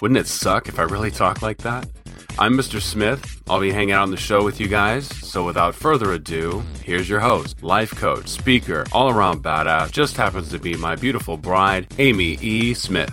Wouldn't it suck if I really talked like that? I'm Mr. Smith. I'll be hanging out on the show with you guys. So without further ado, here's your host, life coach, speaker, all around badass, just happens to be my beautiful bride, Amy E. Smith.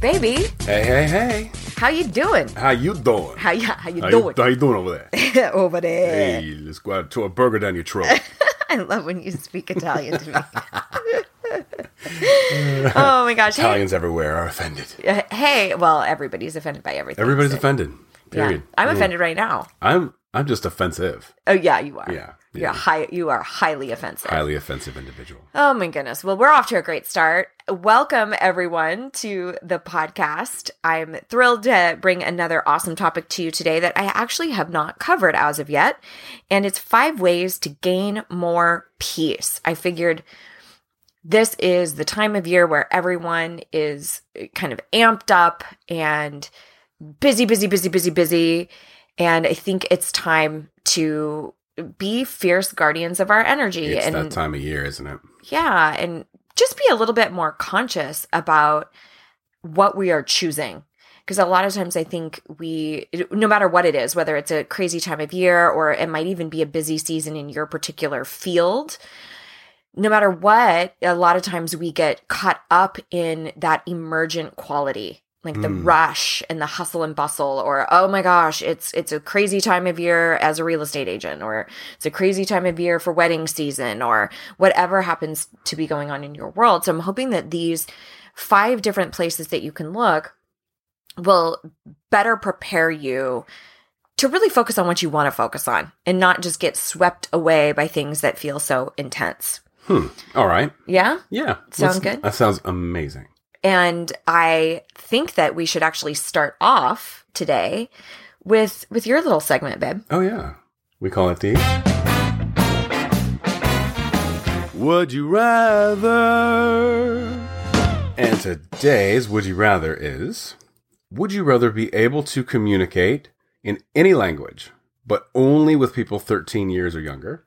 Baby, Hey, hey, hey. how you doing? How you doing? How you, how you How doing? you, how you doing over there? Over there. Hey, let's go out to a burger down your throat. I love when you speak Italian to me. oh my gosh. Hey, Italians everywhere are offended. hey, well, everybody's offended by everything. Everybody's so- offended. Yeah. Period. I'm Mm. offended right now. I'm I'm just offensive. Oh yeah, you are. Yeah, You're yeah. high. You are highly offensive. Highly offensive individual. Oh my goodness. Well, we're off to a great start. Welcome everyone to the podcast. I'm thrilled to bring another awesome topic to you today that I actually have not covered as of yet. And it's five ways to gain more peace. I figured this is the time of year where everyone is uh, kind of amped up and busy, busy, busy, busy, busy. And I think it's time to be fierce guardians of our energy It's and that time of year, isn't it? yeah, and just be a little bit more conscious about what we are choosing. Because a lot of times I think we, no matter what it is, whether it's a crazy time of year or it might even be a busy season in your particular field, no matter what, a lot of times we get caught up in that emergent quality like the Mm. rush and the hustle and bustle or oh my gosh it's it's a crazy time of year as a real estate agent or it's a crazy time of year for wedding season or whatever happens to be going on in your world so i'm hoping that these five different places that you can look will better prepare you to really focus on what you want to focus on and not just get swept away by things that feel so intense Hmm. All right. yeah Yeah. Sound Let's- good? That sounds amazing. And I think that we should actually start off today with with your little segment, babe. Oh yeah. We call it the Would you rather? And today's Would You Rather is Would you rather be able to communicate in any language, but only with people 13 years or younger?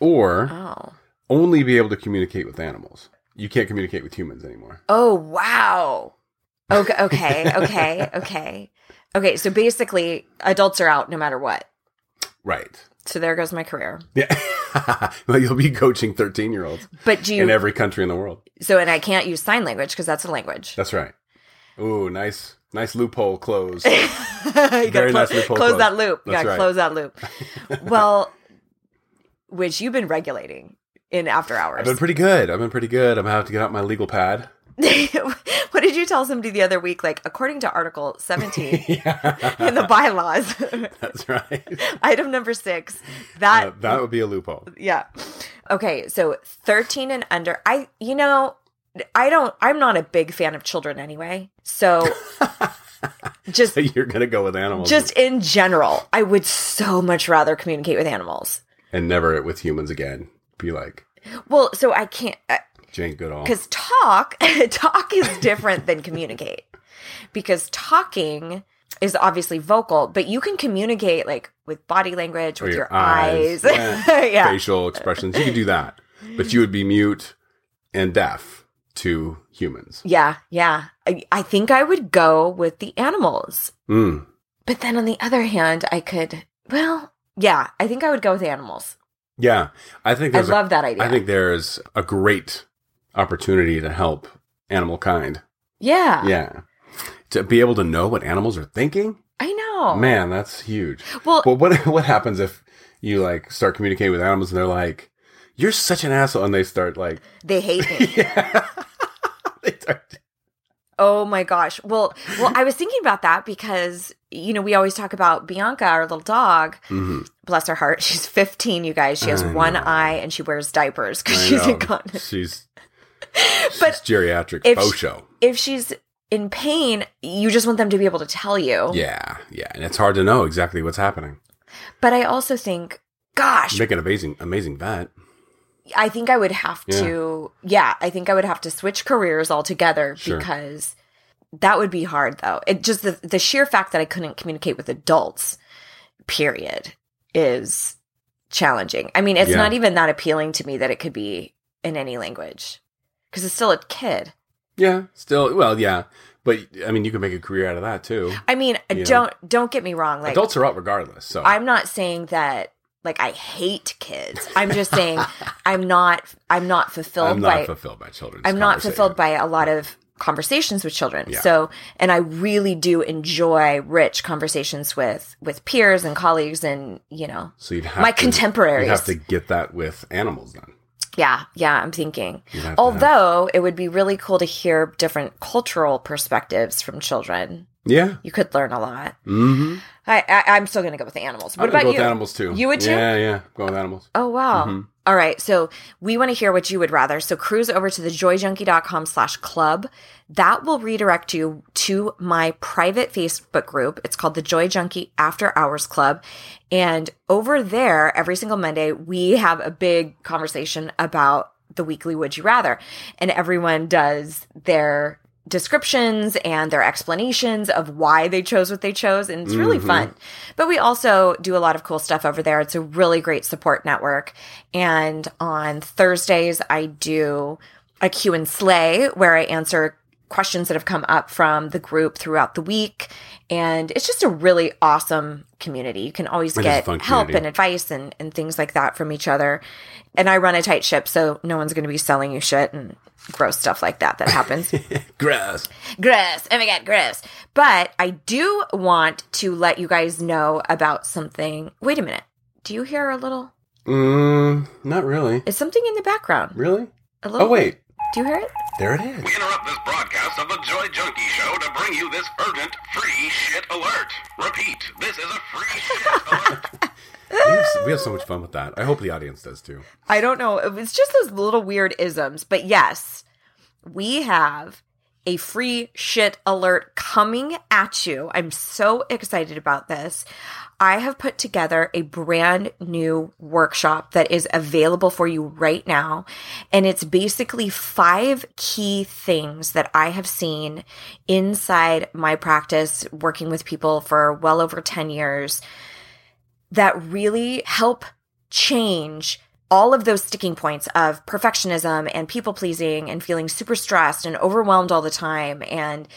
Or Oh. only be able to communicate with animals? You can't communicate with humans anymore. Oh wow. Okay, okay, okay, okay. Okay, so basically adults are out no matter what. Right. So there goes my career. Yeah. well, you'll be coaching 13 year olds But do you in every country in the world. so and I can't use sign language because that's a language. That's right. Ooh, nice, nice loophole closed. you gotta Very clo- nice loophole close closed. that loop. You gotta right. close that loop. well, which you've been regulating in after hours. I've been pretty good. I've been pretty good. I'm gonna have to get out my legal pad. what did you tell somebody the other week? Like, according to Article 17 yeah, in the bylaws, that's right. item number six, that, Uh, that would be a loophole. yeah. Okay, so 13 and under. I, you know, I don't, I'm not a big fan of children anyway. So just, You're gonna go with animals, just in general, I would so much rather communicate with animals. and never with humans again. Be like Well, so I can't, Jane Goodall. because talk talk is different than communicate because talking is obviously vocal but you can communicate like with body language Or with your, eyes, yeah. yeah facial expressions. You could do that, but you would be mute and deaf to humans. yeah yeah I, I think i would go with the animals Mm. but then on the other hand i could well yeah i think i would go with animals Yeah, I think i there's a- love that idea I think there's a great opportunity to help animal kind. yeah Yeah. To be able to know what animals are thinking, i know man, that's huge. well But what what happens if you like start communicating with animals and they're like, "You're such an asshole," and they start like, they hate me yeah, they start Oh my gosh. Well, well, I was thinking about that because you know we always talk about Bianca, our little dog. hmm Bless her heart, she's 15. You guys, she has I one know. eye and she wears diapers because she's know. incontinent. She's, But she's geriatric if faux she- If she's in pain, you just want them to be able to tell you. Yeah, yeah, and it's hard to know exactly what's happening. But I also think, gosh, Make an amazing, amazing vet. I think I would have Yeah. to, yeah, I think I would have to switch careers altogether Sure. because that would be hard though. It just the the sheer fact that I couldn't communicate with adults, period, is challenging. I mean, it's Yeah. not even that appealing to me that it could be in any language because it's still a kid. Yeah, still, well, yeah, but I mean, you can make a career out of that too. I mean, don't don't get me wrong. Like Adults are up regardless. So I'm not saying that like I hate kids. I'm just saying I'm not I'm not fulfilled I'm not by fulfilled by children's. I'm not fulfilled by a lot of conversations with children. Yeah. So, and I really do enjoy rich conversations with with peers and colleagues and, you know, So you'd have my to, contemporaries. You'd have to get that with animals then. yeah, yeah, I'm thinking. You'd have Although it would be really cool to hear different cultural perspectives from children. Yeah. You could learn a lot. Mm-hmm. I, I I'm still going to go with the animals. What I'm about go you? with animals too. You would too? Yeah, yeah. Go with animals. Oh wow. Mhm. All right. So we want to hear what you would rather. So cruise over to thejoyjunkie.com slash club. That will redirect you to my private Facebook group. It's called the Joy Junkie After Hours Club. And over there, every single Monday, we have a big conversation about the weekly Would You Rather. And everyone does their descriptions and their explanations of why they chose what they chose. And it's really Mhm. fun. But we also do a lot of cool stuff over there. It's a really great support network. And on Thursdays, I do a Q and Slay where I answer questions that have come up from the group throughout the week. And it's just a really awesome community. You can always It get help community. and advice and, and things like that from each other. And I run a tight ship, so no one's going to be selling you shit and gross stuff like that that happens. Gross. gross. Oh my god, gross. But I do want to let you guys know about something. Wait a minute. Do you hear a little? Mm, not really. Is something in the background? Really? A little. Oh wait, Do you hear it? There it is. We interrupt this broadcast of the Joy Junkie Show to bring you this urgent free shit alert. Repeat, this is a free shit alert. We have, we have so much fun with that. I hope the audience does too. I don't know. It's just those little weird isms. But yes, we have a free shit alert coming at you. I'm so excited about this. I have put together a brand new workshop that is available for you right now. And it's basically five key things that I have seen inside my practice working with people for well over 10 years that really help change all of those sticking points of perfectionism and people pleasing and feeling super stressed and overwhelmed all the time and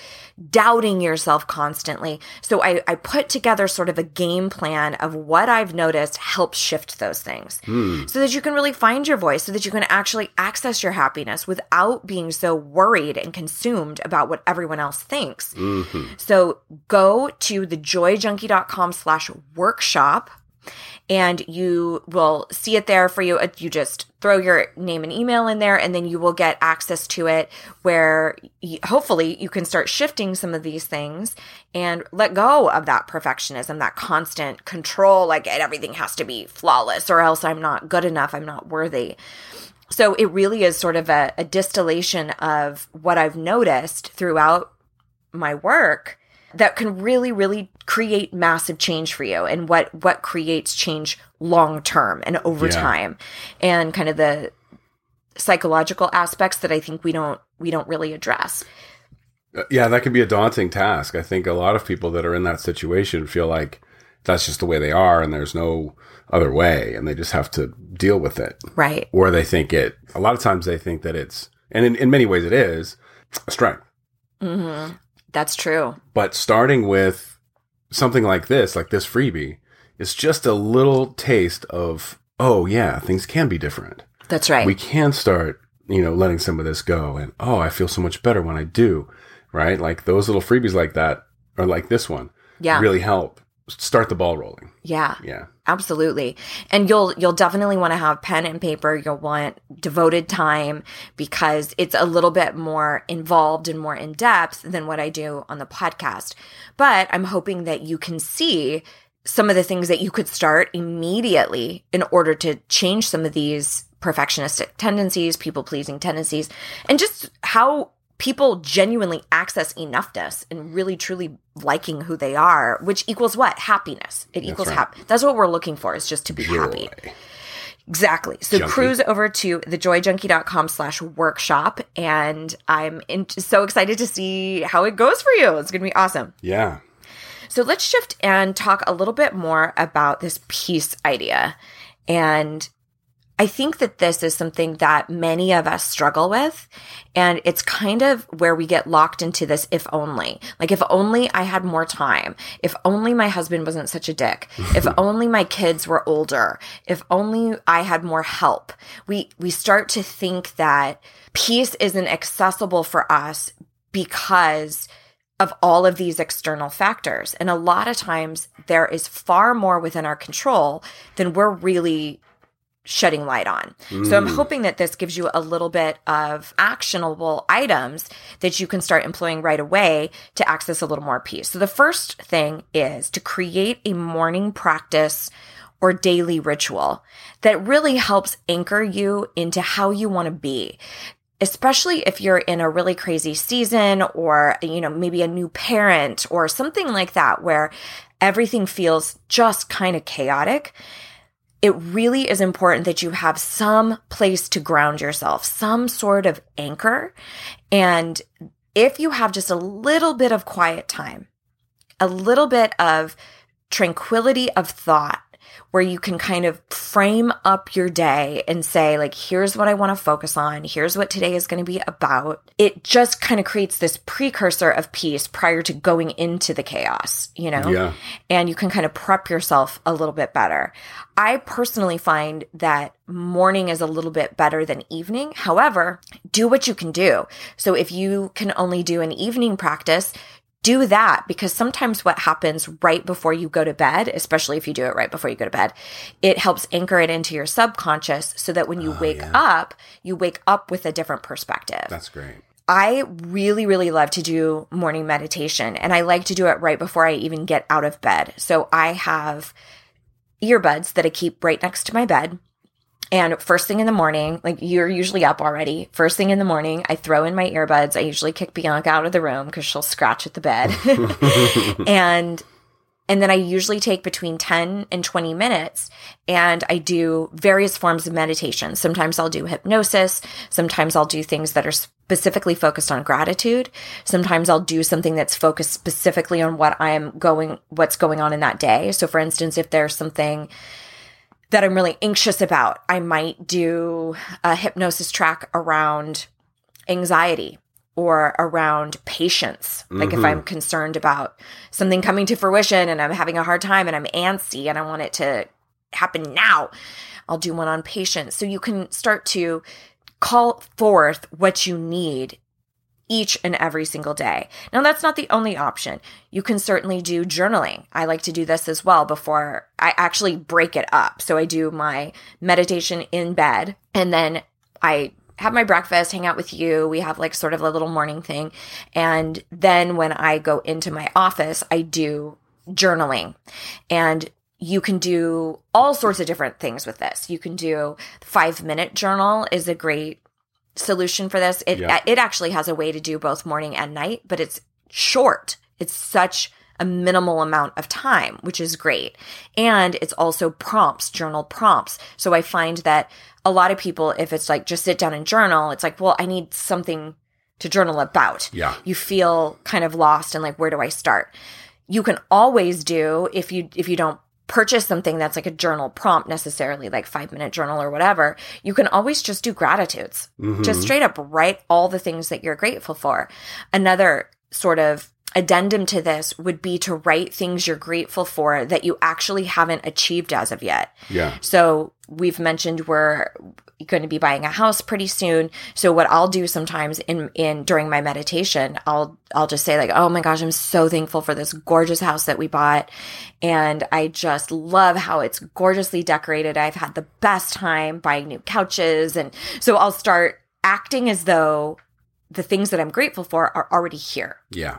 doubting yourself constantly. So I, I put together sort of a game plan of what I've noticed helps shift those things hmm. so that you can really find your voice, so that you can actually access your happiness without being so worried and consumed about what everyone else thinks. Mm-hmm. So go to thejoyjunkie.com slash workshop and you will see it there for you. Uh, You just throw your name and email in there, and then you will get access to it where hopefully you can start shifting some of these things and let go of that perfectionism, that constant control, like everything has to be flawless or else I'm not good enough, I'm not worthy. So it really is sort of a, a distillation of what I've noticed throughout my work that can really really create massive change for you and what what creates change long term and over Yeah. time and kind of the psychological aspects that I think we don't we don't really address. Uh, Yeah, that can be a daunting task. I think a lot of people that are in that situation feel like that's just the way they are and there's no other way and they just have to deal with it. Right. Or they think it, a lot of times they think that it's, and in, in many ways it is, a strength. Mhm. That's true. But starting with something like this, like this freebie, is just a little taste of, oh, yeah, things can be different. That's right. We can start, you know, letting some of this go. And, oh, I feel so much better when I do, right? Like those little freebies like that, or like this one, yeah. really help start the ball rolling. Yeah. Yeah. Absolutely. And you'll you'll definitely want to have pen and paper. You'll want devoted time because it's a little bit more involved and more in depth than what I do on the podcast. But I'm hoping that you can see some of the things that you could start immediately in order to change some of these perfectionistic tendencies, people pleasing tendencies, and just how people genuinely access enoughness and really truly liking who they are, which equals what? Happiness. It equals right. happy. That's what we're looking for is just to be happy. Exactly. So Junkie. cruise over to thejoyjunkie.com slash workshop. And I'm in- so excited to see how it goes for you. It's going to be awesome. Yeah. So let's shift and talk a little bit more about this peace idea. And I think that this is something that many of us struggle with. And it's kind of where we get locked into this if only. Like, if only I had more time. If only my husband wasn't such a dick. if only my kids were older. If only I had more help. We, we start to think that peace isn't accessible for us because of all of these external factors. And a lot of times there is far more within our control than we're really shedding light on. So I'm mm. hoping that this gives you a little bit of actionable items that you can start employing right away to access a little more peace. So the first thing is to create a morning practice or daily ritual that really helps anchor you into how you want to be especially if you're in a really crazy season or you know maybe a new parent or something like that where everything feels just kind of chaotic it really is important that you have some place to ground yourself, some sort of anchor. And if you have just a little bit of quiet time, a little bit of tranquility of thought, where you can kind of frame up your day and say, like, here's what I want to focus on. Here's what today is going to be about. It just kind of creates this precursor of peace prior to going into the chaos, you know? Yeah. and you can kind of prep yourself a little bit better. I personally find that morning is a little bit better than evening. However, do what you can do. So if you can only do an evening practice, do that because sometimes what happens right before you go to bed, especially if you do it right before you go to bed, it helps anchor it into your subconscious so that when you oh, wake up, you wake up with a different perspective. That's great. I really, really love to do morning meditation and I like to do it right before I even get out of bed. So I have earbuds that I keep right next to my bed. And first thing in the morning, like you're usually up already. First thing in the morning, I throw in my earbuds. I usually kick Bianca out of the room because she'll scratch at the bed. and and then I usually take between 10 and 20 minutes and I do various forms of meditation. Sometimes I'll do hypnosis. Sometimes I'll do things that are specifically focused on gratitude. Sometimes I'll do something that's focused specifically on what I'm going, what's going on in that day. So for instance, if there's something that I'm really anxious about, I might do a hypnosis track around anxiety or around patience. Like if mm-hmm. I'm concerned about something coming to fruition and I'm having a hard time and I'm antsy and I want it to happen now, I'll do one on patience. So you can start to call forth what you need each and every single day. Now, that's not the only option. You can certainly do journaling. I like to do this as well before I actually break it up. So I do my meditation in bed and then I have my breakfast, hang out with you. We have like sort of a little morning thing. And then when I go into my office, I do journaling. And you can do all sorts of different things with this. You can do five minute journal is a great solution for this. It Yeah. it actually has a way to do both morning and night, but it's short. It's such a minimal amount of time, which is great. And it's also prompts, journal prompts. So I find that a lot of people, if it's like just sit down and journal, it's like, well, I need something to journal about. Yeah. You feel kind of lost and like, where do I start? You can always do if you if you don't purchase something that's like a journal prompt necessarily like 5 minute journal or whatever you can always just do gratitudes. Just mm-hmm. straight up write all the things that you're grateful for. Another sort of addendum to this would be to write things you're grateful for that you actually haven't achieved as of yet. Yeah. so we've mentioned we're going to be buying a house pretty soon. So what I'll do sometimes in in during my meditation, I'll I'll just say like, "Oh my gosh, I'm so thankful for this gorgeous house that we bought and I just love how it's gorgeously decorated. I've had the best time buying new couches and so I'll start acting as though the things that I'm grateful for are already here. Yeah.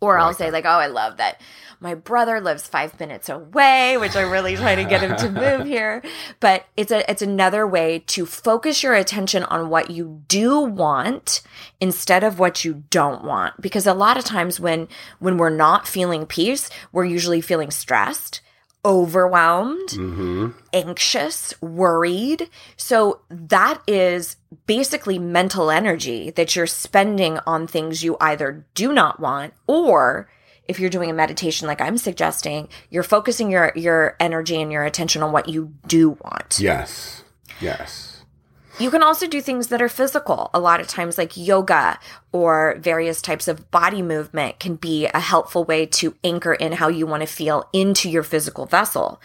Or I'll like say that. like, "Oh, I love that my brother lives 5 minutes away," which I'm really trying to get him to move here. But it's a it's another way to focus your attention on what you do want instead of what you don't want because a lot of times when when we're not feeling peace, we're usually feeling stressed, overwhelmed, Mm-hmm. anxious, worried. So that is basically mental energy that you're spending on things you either do not want or if you're doing a meditation like I'm suggesting, you're focusing your your energy and your attention on what you do want. Yes. Yes. You can also do things that are physical. A lot of times, like yoga or various types of body movement, can be a helpful way to anchor in how you want to feel into your physical vessel.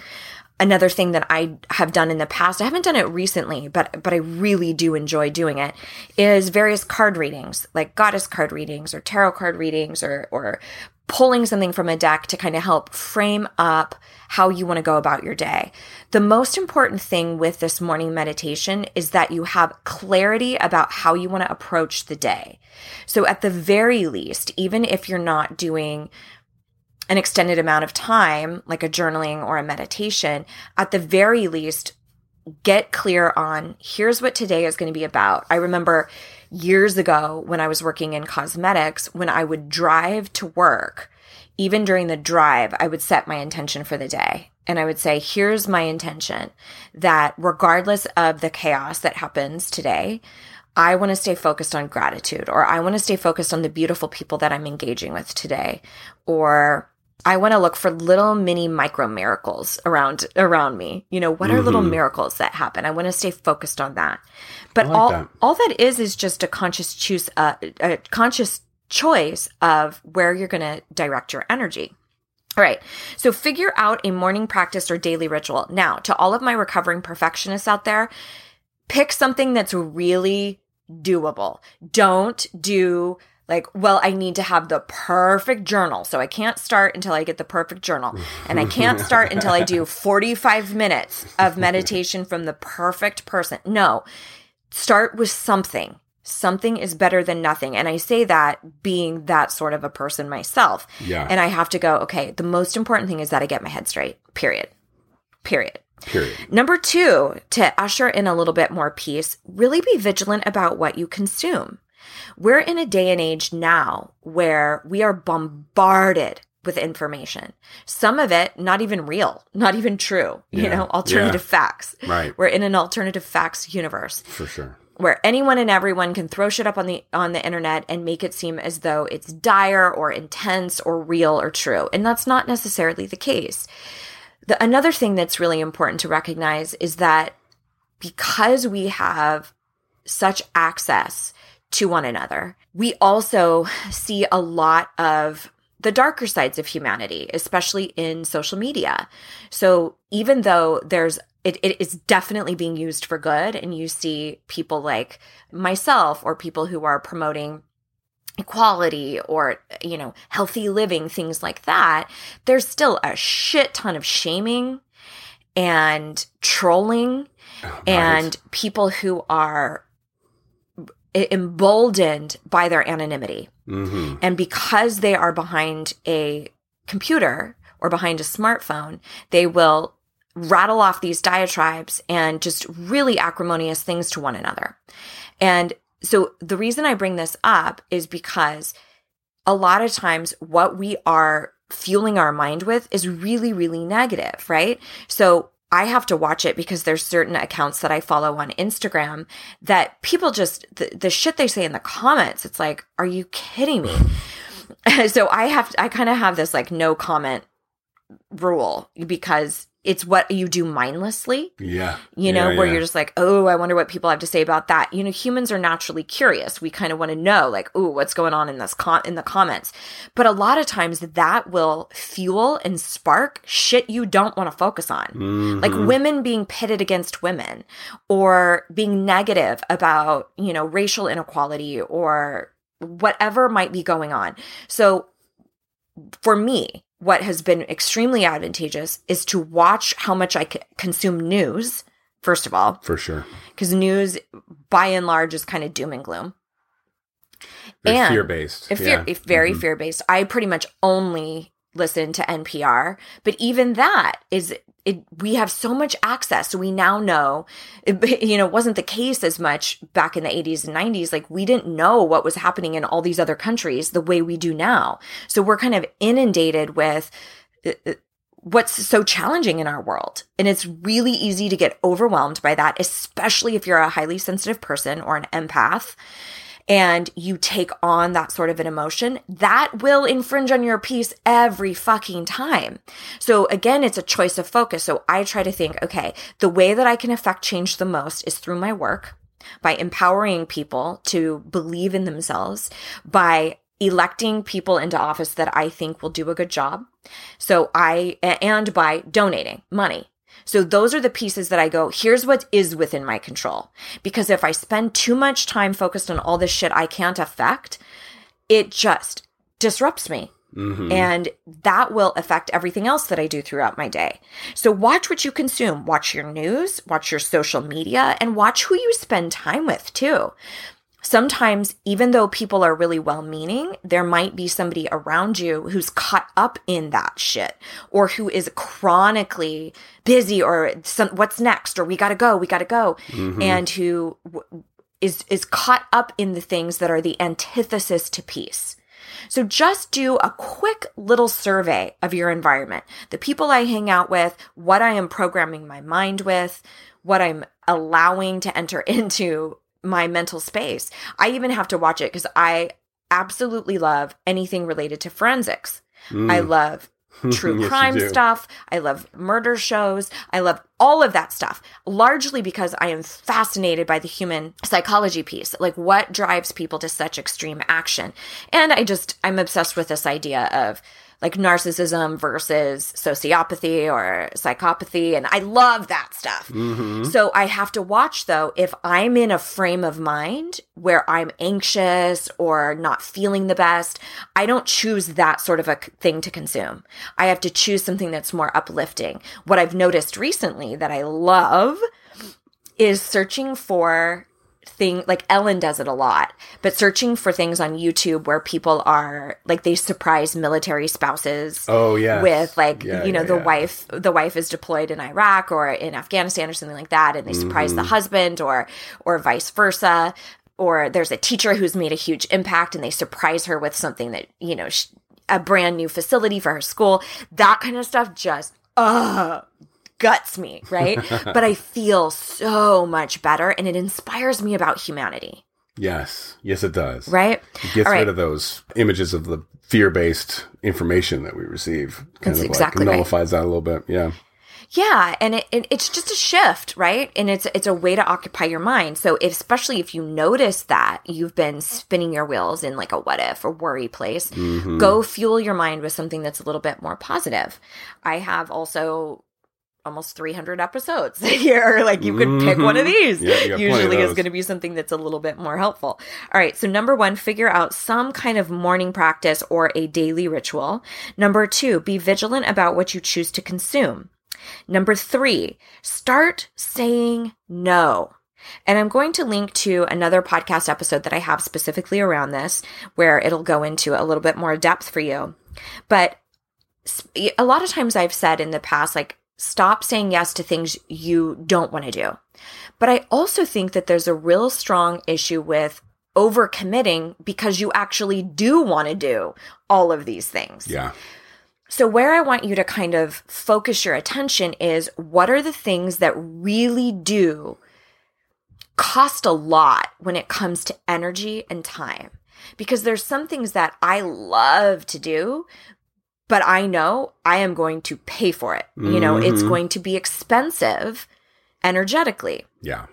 Another thing that I have done in the past, I haven't done it recently, but but I really do enjoy doing it, is various card readings, like goddess card readings or tarot card readings or or pulling something from a deck to kind of help frame up how you want to go about your day. The most important thing with this morning meditation is that you have clarity about how you want to approach the day. So at the very least, even if you're not doing an extended amount of time, like a journaling or a meditation, at the very least, get clear on here's what today is going to be about. I remember years ago when I was working in cosmetics, when I would drive to work, even during the drive, I would set my intention for the day. And I would say, here's my intention that regardless of the chaos that happens today, I want to stay focused on gratitude, or I want to stay focused on the beautiful people that I'm engaging with today, or I want to look for little mini micro miracles around around me. You know, what are little mm-hmm. miracles that happen? I want to stay focused on that. But like all that. all that is is just a conscious choose uh, a conscious choice of where you're going to direct your energy. All right. So figure out a morning practice or daily ritual. Now, to all of my recovering perfectionists out there, pick something that's really doable. Don't do like, well, I need to have the perfect journal. So I can't start until I get the perfect journal. And I can't start until I do 45 minutes of meditation from the perfect person. No, start with something. Something is better than nothing. And I say that being that sort of a person myself. Yeah. And I have to go, okay, the most important thing is that I get my head straight, period. Period. Period. Number two, to usher in a little bit more peace, really be vigilant about what you consume. We're in a day and age now where we are bombarded with information. Some of it not even real, not even true, you know, alternative Yeah. facts. Right. We're in an alternative facts universe For sure. where anyone and everyone can throw shit up on the on the internet and make it seem as though it's dire or intense or real or true and that's not necessarily the case the another thing that's really important to recognize is that because we have such access to one another we also see a lot of the darker sides of humanity, especially in social media. So even though there's it, it is definitely being used for good, and you see people like myself or people who are promoting equality or you know healthy living things like that there's still a shit ton of shaming and trolling and people who are emboldened by their anonymity Mm-hmm. and because they are behind a computer or behind a smartphone, they will rattle off these diatribes and just really acrimonious things to one another. And so the reason I bring this up is because a lot of times what we are fueling our mind with is really, really negative, right? So I have to watch it because there's certain accounts that I follow on Instagram that people just the, the shit they say in the comments. It's like, are you kidding me? so I have I kind of have this like no comment rule because it's what you do mindlessly Yeah. you know, Yeah, where yeah. you're just like, oh, I wonder what people have to say about that. You know, humans are naturally curious. We kind of want to know, like, oh, what's going on in this com- in the comments. But a lot of times that will fuel and spark shit you don't want to focus on, Mm-hmm. like women being pitted against women, or being negative about you know racial inequality or whatever might be going on. So for me, what has been extremely advantageous is to watch how much I c- consume news, first of all, For sure. because news by and large is kind of doom and gloom. Very And fear based. Fear, if very mm-hmm. fear based. I pretty much only listen to NPR, but even that is it. We have so much access, so we now know. It, you know, wasn't the case as much back in the eighties and nineties. Like we didn't know what was happening in all these other countries the way we do now. So we're kind of inundated with. uh, uh, What's so challenging in our world. And it's really easy to get overwhelmed by that, especially if you're a highly sensitive person or an empath and you take on that sort of an emotion, that will infringe on your peace every fucking time. So again, it's a choice of focus. So I try to think, okay, the way that I can affect change the most is through my work, by empowering people to believe in themselves, by electing people into office that I think will do a good job. So I, and by donating money. So those are the pieces that I go, here's what is within my control. Because if I spend too much time focused on all this shit I can't affect, it just disrupts me. Mhm. And that will affect everything else that I do throughout my day. So watch what you consume. Watch your news, watch your social media, and watch who you spend time with too. Sometimes, even though people are really well meaning, there might be somebody around you who's caught up in that shit or who is chronically busy or some, what's next? Or we gotta go, we gotta go, mm-hmm. and who w- is, is caught up in the things that are the antithesis to peace. So just do a quick little survey of your environment, the people I hang out with, what I am programming my mind with, what I'm allowing to enter into my mental space. I even have to watch it because I absolutely love anything related to forensics. Mm. I love true Yes, crime stuff. I love murder shows. I love all of that stuff, largely because I am fascinated by the human psychology piece. Like what drives people to such extreme action. And I just, I'm obsessed with this idea of like narcissism versus sociopathy or psychopathy. And I love that stuff. Mm-hmm. So I have to watch though, if I'm in a frame of mind where I'm anxious or not feeling the best, I don't choose that sort of a thing to consume. I have to choose something that's more uplifting. What I've noticed recently that I love is searching for thing like Ellen does it a lot, but searching for things on YouTube where people are like they surprise military spouses Oh yeah. with like Yeah, you know yeah, the yeah. wife the wife is deployed in Iraq or in Afghanistan or something like that and they surprise Mm-hmm. the husband or or vice versa or there's a teacher who's made a huge impact and they surprise her with something that you know sh- a brand new facility for her school that kind of stuff just uh guts me right but I feel so much better and it inspires me about humanity Yes. Yes, it does. right It gets right. rid of those images of the fear-based information that we receive. Kind That's of exactly like right. nullifies that a little bit. Yeah. Yeah, and it, it, it's just a shift, right? And it's it's a way to occupy your mind. So, if, especially if you notice that you've been spinning your wheels in like a what if or worry place, Mm-hmm. go fuel your mind with something that's a little bit more positive. I have also almost 300 episodes here. Like you could pick one of Mhm. these. Yeah, got of Usually is going to be something that's a little bit more helpful. All right. So number one, figure out some kind of morning practice or a daily ritual. Number two, be vigilant about what you choose to consume. Number three, start saying no. And I'm going to link to another podcast episode that I have specifically around this, where it'll go into a little bit more depth for you. But a lot of times I've said in the past, like, stop saying yes to things you don't want to do. But I also think that there's a real strong issue with overcommitting because you actually do want to do all of these things. Yeah. So, where I want you to kind of focus your attention is what are the things that really do cost a lot when it comes to energy and time? Because there's some things that I love to do, but I know I am going to pay for it. You know, it's Mhm. going to be expensive energetically. Yeah.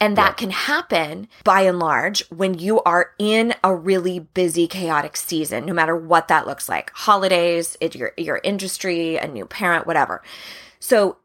And that can happen by and large when you are in a really busy, chaotic season, no matter what that looks like. Holidays, it, your, your industry, a new parent, whatever. So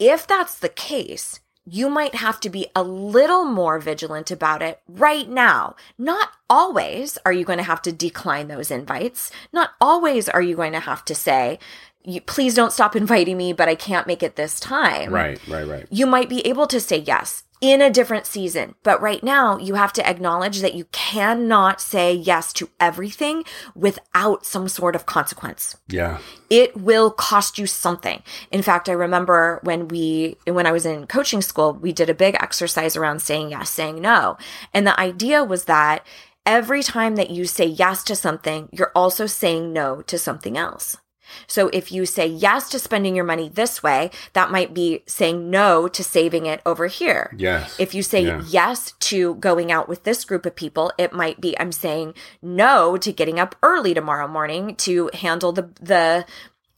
if that's the case, you might have to be a little more vigilant about it right now. Not always are you going to have to decline those invites. Not always are you going to have to say, "You- please don't stop inviting me, but I can't make it this time Right, right, right. you might be able to say yes in a different season. But right now, you have to acknowledge that you cannot say yes to everything without some sort of consequence. Yeah. It will cost you something. In fact, I remember when we, when I was in coaching school, we did a big exercise around saying yes, saying no. And the idea was that every time that you say yes to something, you're also saying no to something else. So if you say yes to spending your money this way, that might be saying no to saving it over here. Yes. If you say Yeah. yes to going out with this group of people, it might be I'm saying no to getting up early tomorrow morning to handle the the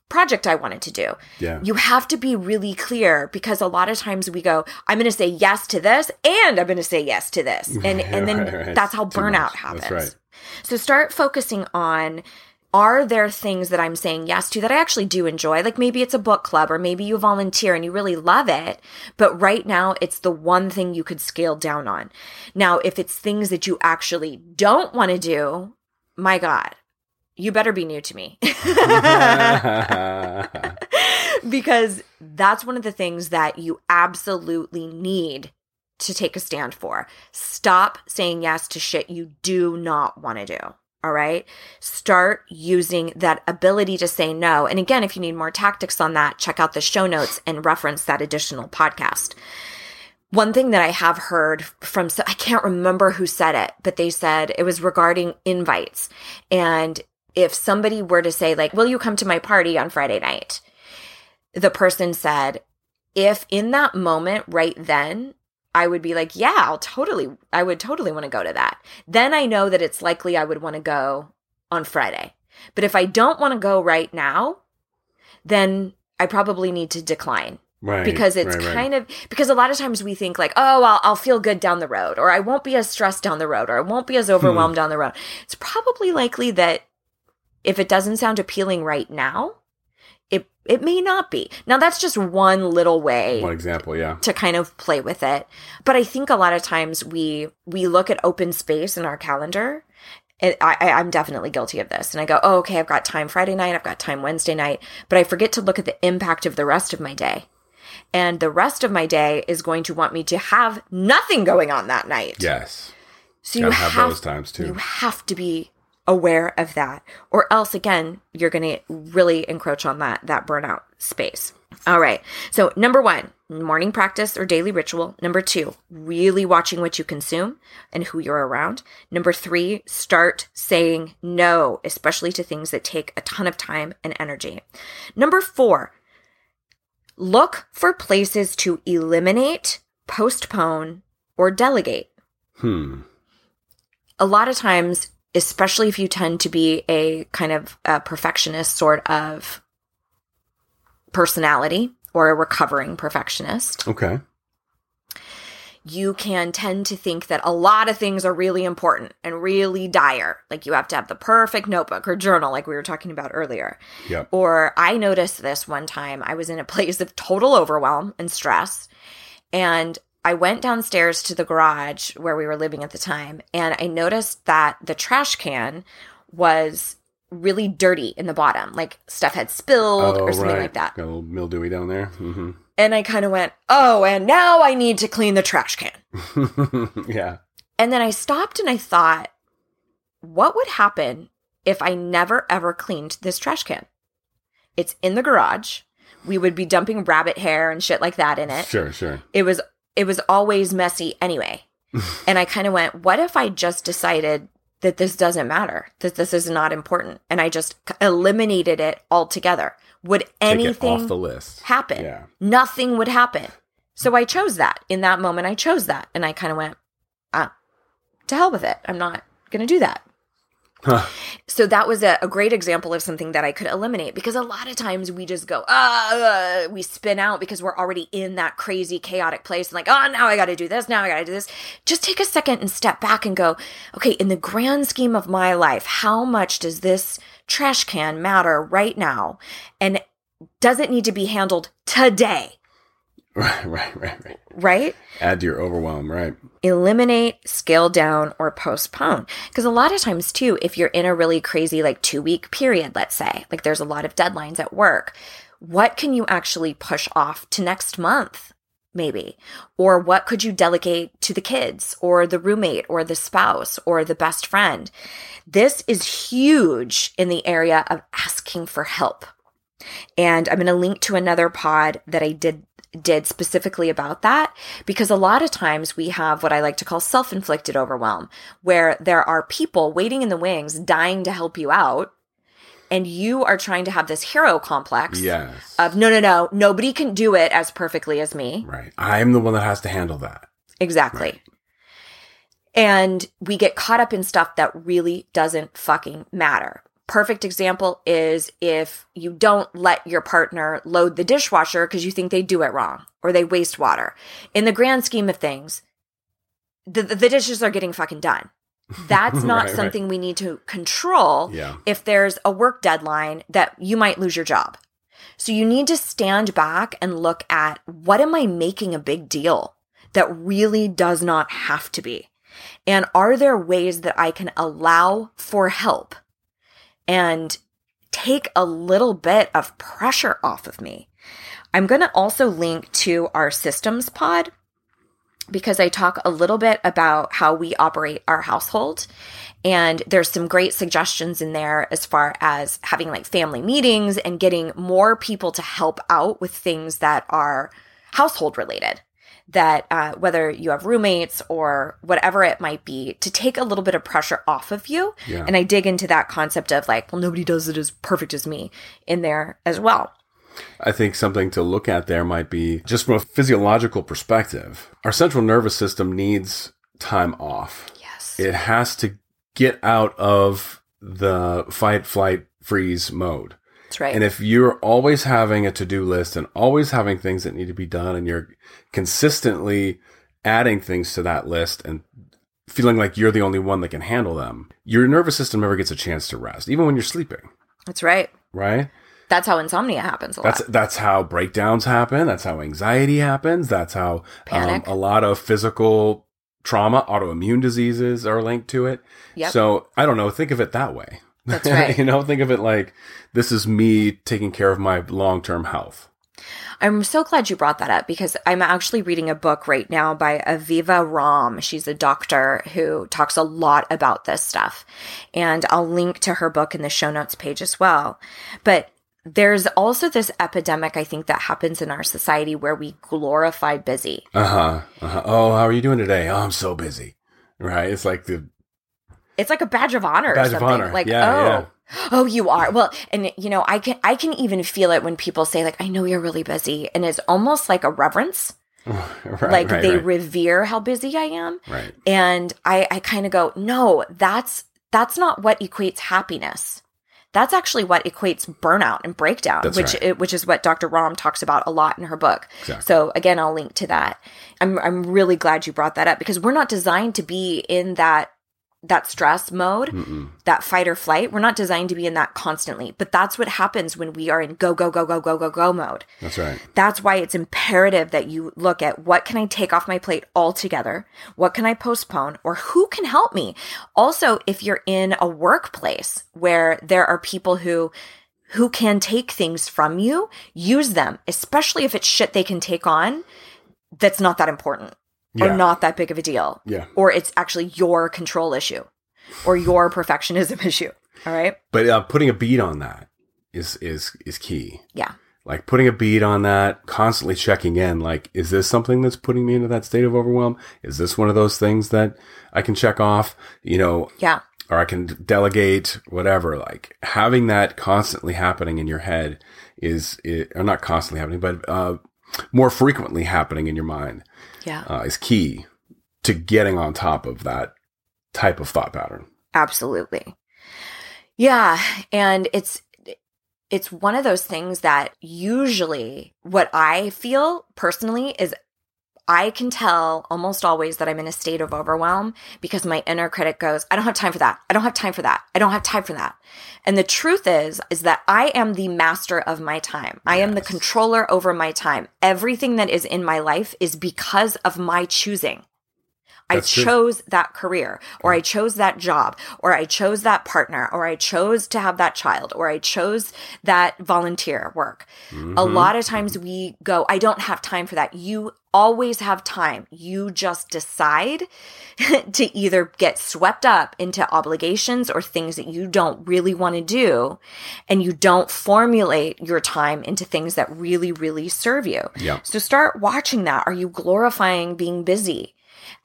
project I wanted to do. Yeah. You have to be really clear because a lot of times we go, I'm going to say yes to this and I'm going to say yes to this. And and then Right, right. that's how Too burnout much. happens. That's right. So start focusing on are there things that I'm saying yes to that I actually do enjoy? Like maybe it's a book club or maybe you volunteer and you really love it, but right now it's the one thing you could scale down on. Now, if it's things that you actually don't want to do, my God, you better be new to me. because that's one of the things that you absolutely need to take a stand for. Stop saying yes to shit you do not want to do. All right. Start using that ability to say no. And again, if you need more tactics on that, check out the show notes and reference that additional podcast. One thing that I have heard from, I can't remember who said it, but they said it was regarding invites. And if somebody were to say, like, will you come to my party on Friday night? The person said, if in that moment right then, I would be like, yeah, I'll totally, I would totally want to go to that. Then I know that it's likely I would want to go on Friday. But if I don't want to go right now, then I probably need to decline right. because it's right, right. kind of because a lot of times we think like oh I'll, I'll feel good down the road or i won't be as stressed down the road or i won't be as hmm. overwhelmed down the road it's probably likely that if it doesn't sound appealing right now it may not be now that's just one little way One example, yeah. to kind of play with it but i think a lot of times we we look at open space in our calendar and I, I'm definitely guilty of this. And I go, oh, okay, I've got time Friday night, I've got time Wednesday night, but I forget to look at the impact of the rest of my day. And the rest of my day is going to want me to have nothing going on that night. Yes. So you have, have, those times too. you have to be aware of that, or else again, you're going to really encroach on that that burnout space. All right. So number one, morning practice or daily ritual. Number two, really watching what you consume and who you're around. Number three, start saying no, especially to things that take a ton of time and energy. Number four, look for places to eliminate, postpone, or delegate Hmm. a lot of times, especially if you tend to be a kind of a perfectionist sort of personality or a recovering perfectionist, Okay. you can tend to think that a lot of things are really important and really dire. Like you have to have the perfect notebook or journal, like we were talking about earlier. Yep. Or I noticed this one time. I was in a place of total overwhelm and stress. And I went downstairs to the garage where we were living at the time. And I noticed that the trash can was really dirty in the bottom. Like stuff had spilled or something like that. Oh, Got a little mildewy down there. hmm And I kind of went, oh, and now I need to clean the trash can. yeah. And then I stopped and I thought, what would happen if I never ever cleaned this trash can? It's in the garage. We would be dumping rabbit hair and shit like that in it. Sure, sure. It was it was always messy anyway. and I kind of went, what if I just decided that this doesn't matter, that this is not important, and I just eliminated it altogether? Would Take anything off the list. happen? Yeah. Nothing would happen. So I chose that. In that moment, I chose that. And I kind of went, ah, to hell with it. I'm not going to do that. Huh. So that was a, a great example of something that I could eliminate because a lot of times we just go, ah, uh, we spin out because we're already in that crazy, chaotic place. And like, oh, now I got to do this. Now I got to do this. Just take a second and step back and go, okay, in the grand scheme of my life, how much does this trash can matter right now? And does it need to be handled today? Right, right, right, right. Right? Add to your overwhelm, right? eliminate, scale down, or postpone. Because a lot of times, too, if you're in a really crazy, like two week period, let's say, like there's a lot of deadlines at work, what can you actually push off to next month? Maybe. Or what could you delegate to the kids or the roommate or the spouse or the best friend? This is huge in the area of asking for help. And I'm going to link to another pod that I did did specifically about that because a lot of times we have what I like to call self inflicted overwhelm, where there are people waiting in the wings dying to help you out. And you are trying to have this hero complex Yes. of no, no, no, nobody can do it as perfectly as me. right. I'm the one that has to handle that. Exactly. And we get caught up in stuff that really doesn't fucking matter. Perfect example is if you don't let your partner load the dishwasher because you think they do it wrong or they waste water. In the grand scheme of things, the, the dishes are getting fucking done. That's not Right, right. something we need to control Yeah. if there's a work deadline that you might lose your job. So you need to stand back and look at what am I making a big deal that really does not have to be? And are there ways that I can allow for help and take a little bit of pressure off of me? I'm going to also link to our systems pod because I talk a little bit about how we operate our household. And there's some great suggestions in there as far as having like family meetings and getting more people to help out with things that are household related. That uh, whether you have roommates or whatever it might be, to take a little bit of pressure off of you. Yeah. And I dig into that concept of like, well, nobody does it as perfect as me in there as well. I think something to look at there might be just from a physiological perspective. Our central nervous system needs time off. Yes. It has to get out of the fight, flight, freeze mode. That's right. And if you're always having a to do list and always having things that need to be done and you're consistently adding things to that list and feeling like you're the only one that can handle them, your nervous system never gets a chance to rest, even when you're sleeping, That's right. right? That's how insomnia happens a lot. That's that's how breakdowns happen. That's how anxiety happens. That's how um, a lot of physical trauma, autoimmune diseases are linked to it. Yep. So I don't know. Think of it that way. That's right. you know, think of it like this is me taking care of my long term health. I'm so glad you brought that up because I'm actually reading a book right now by Aviva Romm. She's a doctor who talks a lot about this stuff. And I'll link to her book in the show notes page as well. But there's also this epidemic, I think, that happens in our society where we glorify busy. Uh huh. Uh-huh. Oh, how are you doing today? Oh, I'm so busy. Right. It's like the It's like a badge of honor. or Badge of something. honor. Like, Yeah, oh, yeah. Oh, you are. Well, and you know, I can I can even feel it when people say like, I know you're really busy, and it's almost like a reverence. right, like right, they right. revere how busy I am. right. And I, I kind of go, no, that's that's not what equates happiness. That's actually what equates burnout and breakdown, That's which it, which is what Dr. Romm talks about a lot in her book. Exactly. So again, I'll link to that. I'm I'm really glad you brought that up because we're not designed to be in that that stress mode, Mm-mm. that fight or flight. We're not designed to be in that constantly. But that's what happens when we are in go go go go go go go mode That's right. that's why it's imperative that you look at what can I take off my plate altogether? What can I postpone? Or who can help me? Also, if you're in a workplace where there are people who who can take things from you, use them, especially if it's shit they can take on that's not that important Yeah. or not that big of a deal. Yeah. Or it's actually your control issue or your perfectionism issue. All right? But uh, putting a beat on that is is is key. Yeah. Like putting a beat on that, constantly checking in. Like, is this something that's putting me into that state of overwhelm? Is this one of those things that I can check off? You know, Yeah. or I can delegate, whatever. Like having that constantly happening in your head is, is or not constantly happening, but uh, more frequently happening in your mind Yeah. uh, is key to getting on top of that type of thought pattern. Absolutely. Yeah, and it's it's one of those things that usually what I feel personally is I can tell almost always that I'm in a state of overwhelm because my inner critic goes, I don't have time for that. I don't have time for that. I don't have time for that. And the truth is, is that I am the master of my time. I am the controller over my time. Everything that is in my life is because of my choosing. I That's true. chose that career, or I chose that job, or I chose that partner, or I chose to have that child, or I chose that volunteer work. A Mhm. lot of times we go, I don't have time for that. You always have time. You just decide to either get swept up into obligations or things that you don't really want to do, and you don't formulate your time into things that really, really serve you. Yeah. So start watching that. Are you glorifying being busy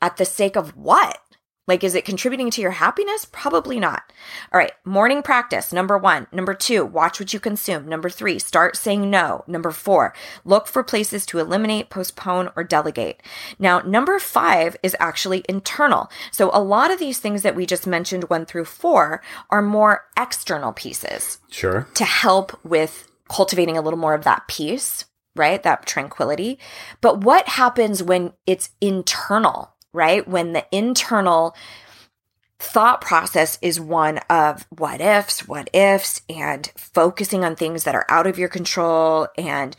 at the sake of what? Like, is it contributing to your happiness? Probably not. All right. Morning practice. Number one. Number two, watch what you consume. Number three, start saying no. Number four, look for places to eliminate, postpone, or delegate. Now, number five is actually internal. So a lot of these things that we just mentioned, one through four, are more external pieces Sure. to help with cultivating a little more of that peace, right? That tranquility. But what happens when it's internal, right? When the internal thought process is one of what ifs, what ifs, and focusing on things that are out of your control and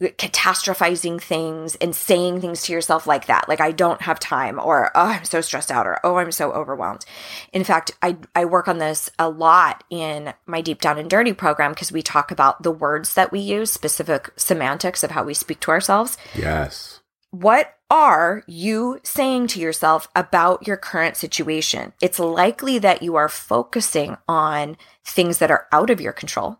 catastrophizing things and saying things to yourself like that like i don't have time or oh i'm so stressed out or oh i'm so overwhelmed in fact i i work on this a lot in my deep down and dirty program because we talk about the words that we use specific semantics of how we speak to ourselves Yes. What are you saying to yourself about your current situation? It's likely that you are focusing on things that are out of your control,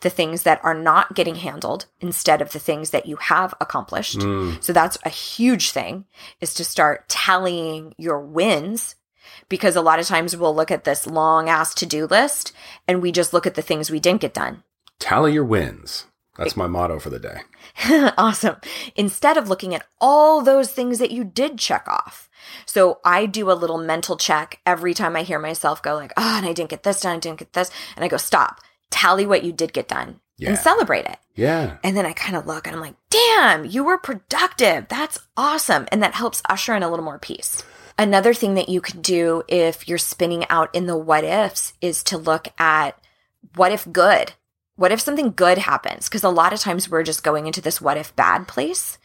the things that are not getting handled instead of the things that you have accomplished. Mm. So that's a huge thing is to start tallying your wins because a lot of times we'll look at this long ass to-do list and we just look at the things we didn't get done. Tally your wins. That's my motto for the day. awesome. Instead of looking at all those things that you did check off. So I do a little mental check every time I hear myself go like, oh, and I didn't get this done, I didn't get this. And I go, stop, tally what you did get done Yeah. and celebrate it. Yeah. And then I kind of look and I'm like, damn, you were productive. That's awesome. And that helps usher in a little more peace. Another thing that you can do if you're spinning out in the what ifs is to look at what if good? What if something good happens? Because a lot of times we're just going into this what if bad place.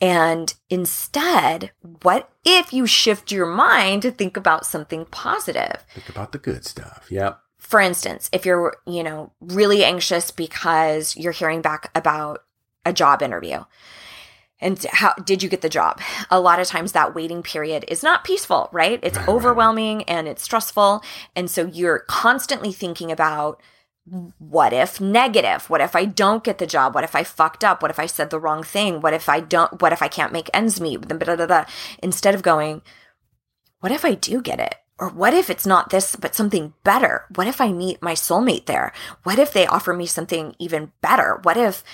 And instead, what if you shift your mind to think about something positive? Think about the good stuff. Yep. for instance, if you're, you know, really anxious because you're hearing back about a job interview and how did you get the job? A lot of times that waiting period is not peaceful, right? It's Right, right. overwhelming and it's stressful. And so you're constantly thinking about what if negative? What if I don't get the job? What if I fucked up? What if I said the wrong thing? What if I don't, what if I can't make ends meet? Blah, blah, blah. Instead of going, what if I do get it? Or what if it's not this, but something better? What if I meet my soulmate there? What if they offer me something even better? What if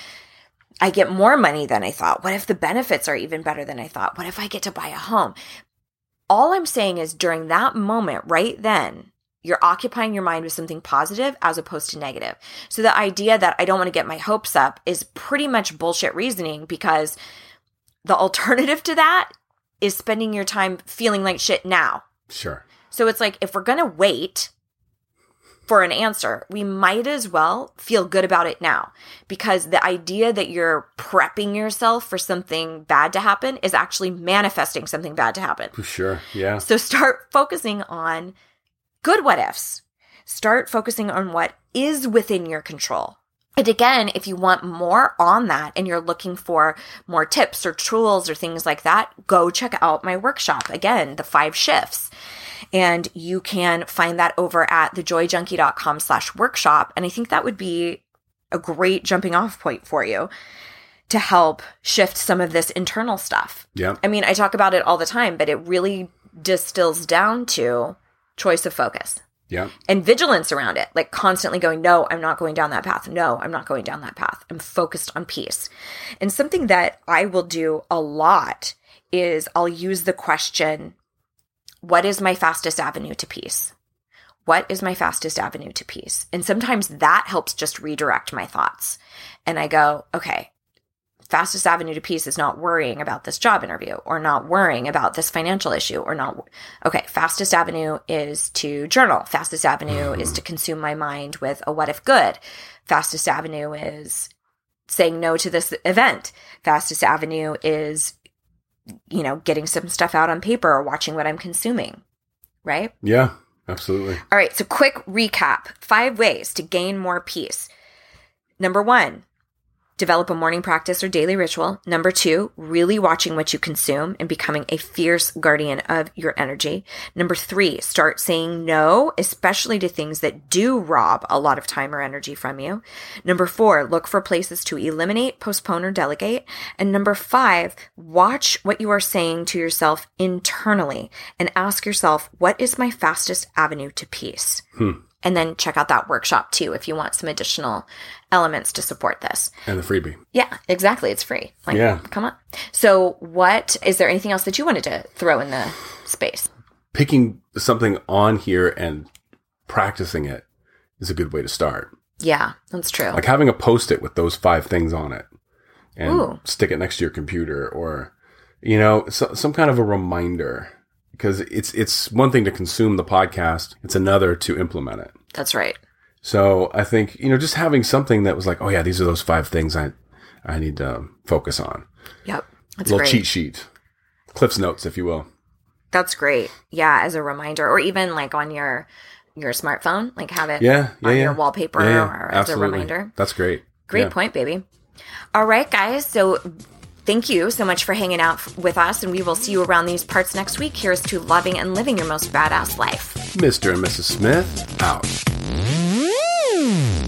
I get more money than I thought? What if the benefits are even better than I thought? What if I get to buy a home? All I'm saying is during that moment, right then, you're occupying your mind with something positive as opposed to negative. So the idea that I don't want to get my hopes up is pretty much bullshit reasoning because the alternative to that is spending your time feeling like shit now. Sure. So it's like if we're going to wait for an answer, we might as well feel good about it now because the idea that you're prepping yourself for something bad to happen is actually manifesting something bad to happen. Sure. Yeah. So start focusing on good what ifs. Start focusing on what is within your control. And again, if you want more on that and you're looking for more tips or tools or things like that, go check out my workshop. Again, the five shifts. And you can find that over at thejoyjunkie.com slash workshop. And I think that would be a great jumping off point for you to help shift some of this internal stuff. Yeah. I mean, I talk about it all the time, but it really distills down to choice of focus Yeah. and vigilance around it, like constantly going, no, I'm not going down that path. No, I'm not going down that path. I'm focused on peace. And something that I will do a lot is I'll use the question, what is my fastest avenue to peace? what is my fastest avenue to peace? And sometimes that helps just redirect my thoughts. And I go, okay, fastest avenue to peace is not worrying about this job interview or not worrying about this financial issue or not. Okay, fastest avenue is to journal. Fastest avenue is to consume my mind with a what if good. Fastest avenue is saying no to this event. Fastest avenue is, you know, getting some stuff out on paper or watching what I'm consuming, right? Yeah, absolutely. All right, so quick recap five ways to gain more peace. Number one, develop a morning practice or daily ritual. Number two, really watching what you consume and becoming a fierce guardian of your energy. Number three, start saying no, especially to things that do rob a lot of time or energy from you. Number four, look for places to eliminate, postpone, or delegate. And number five, watch what you are saying to yourself internally and ask yourself, what is my fastest avenue to peace? Hmm. And then check out that workshop too if you want some additional elements to support this. And the freebie. Yeah, exactly. It's free. Like, Yeah. come on. So, what is there anything else that you wanted to throw in the space? Picking something on here and practicing it is a good way to start. Yeah, that's true. Like having a post it with those five things on it and Ooh. stick it next to your computer or, you know, so, some kind of a reminder because it's, it's one thing to consume the podcast. It's another to implement it. that's right. So I think, you know, just having something that was like, oh yeah, these are those five things I, I need to focus on. Yep. That's little great. cheat sheet, Cliff's notes, if you will. That's great. Yeah, as a reminder, or even like on your your smartphone, like have it Yeah, yeah, on yeah. your wallpaper Yeah, or as absolutely. a reminder. That's great. Great point, baby. All right, guys. So Thank you so much for hanging out with us, and we will see you around these parts next week. Here's to loving and living your most badass life. Mr. and Mrs. Smith, out. Mm.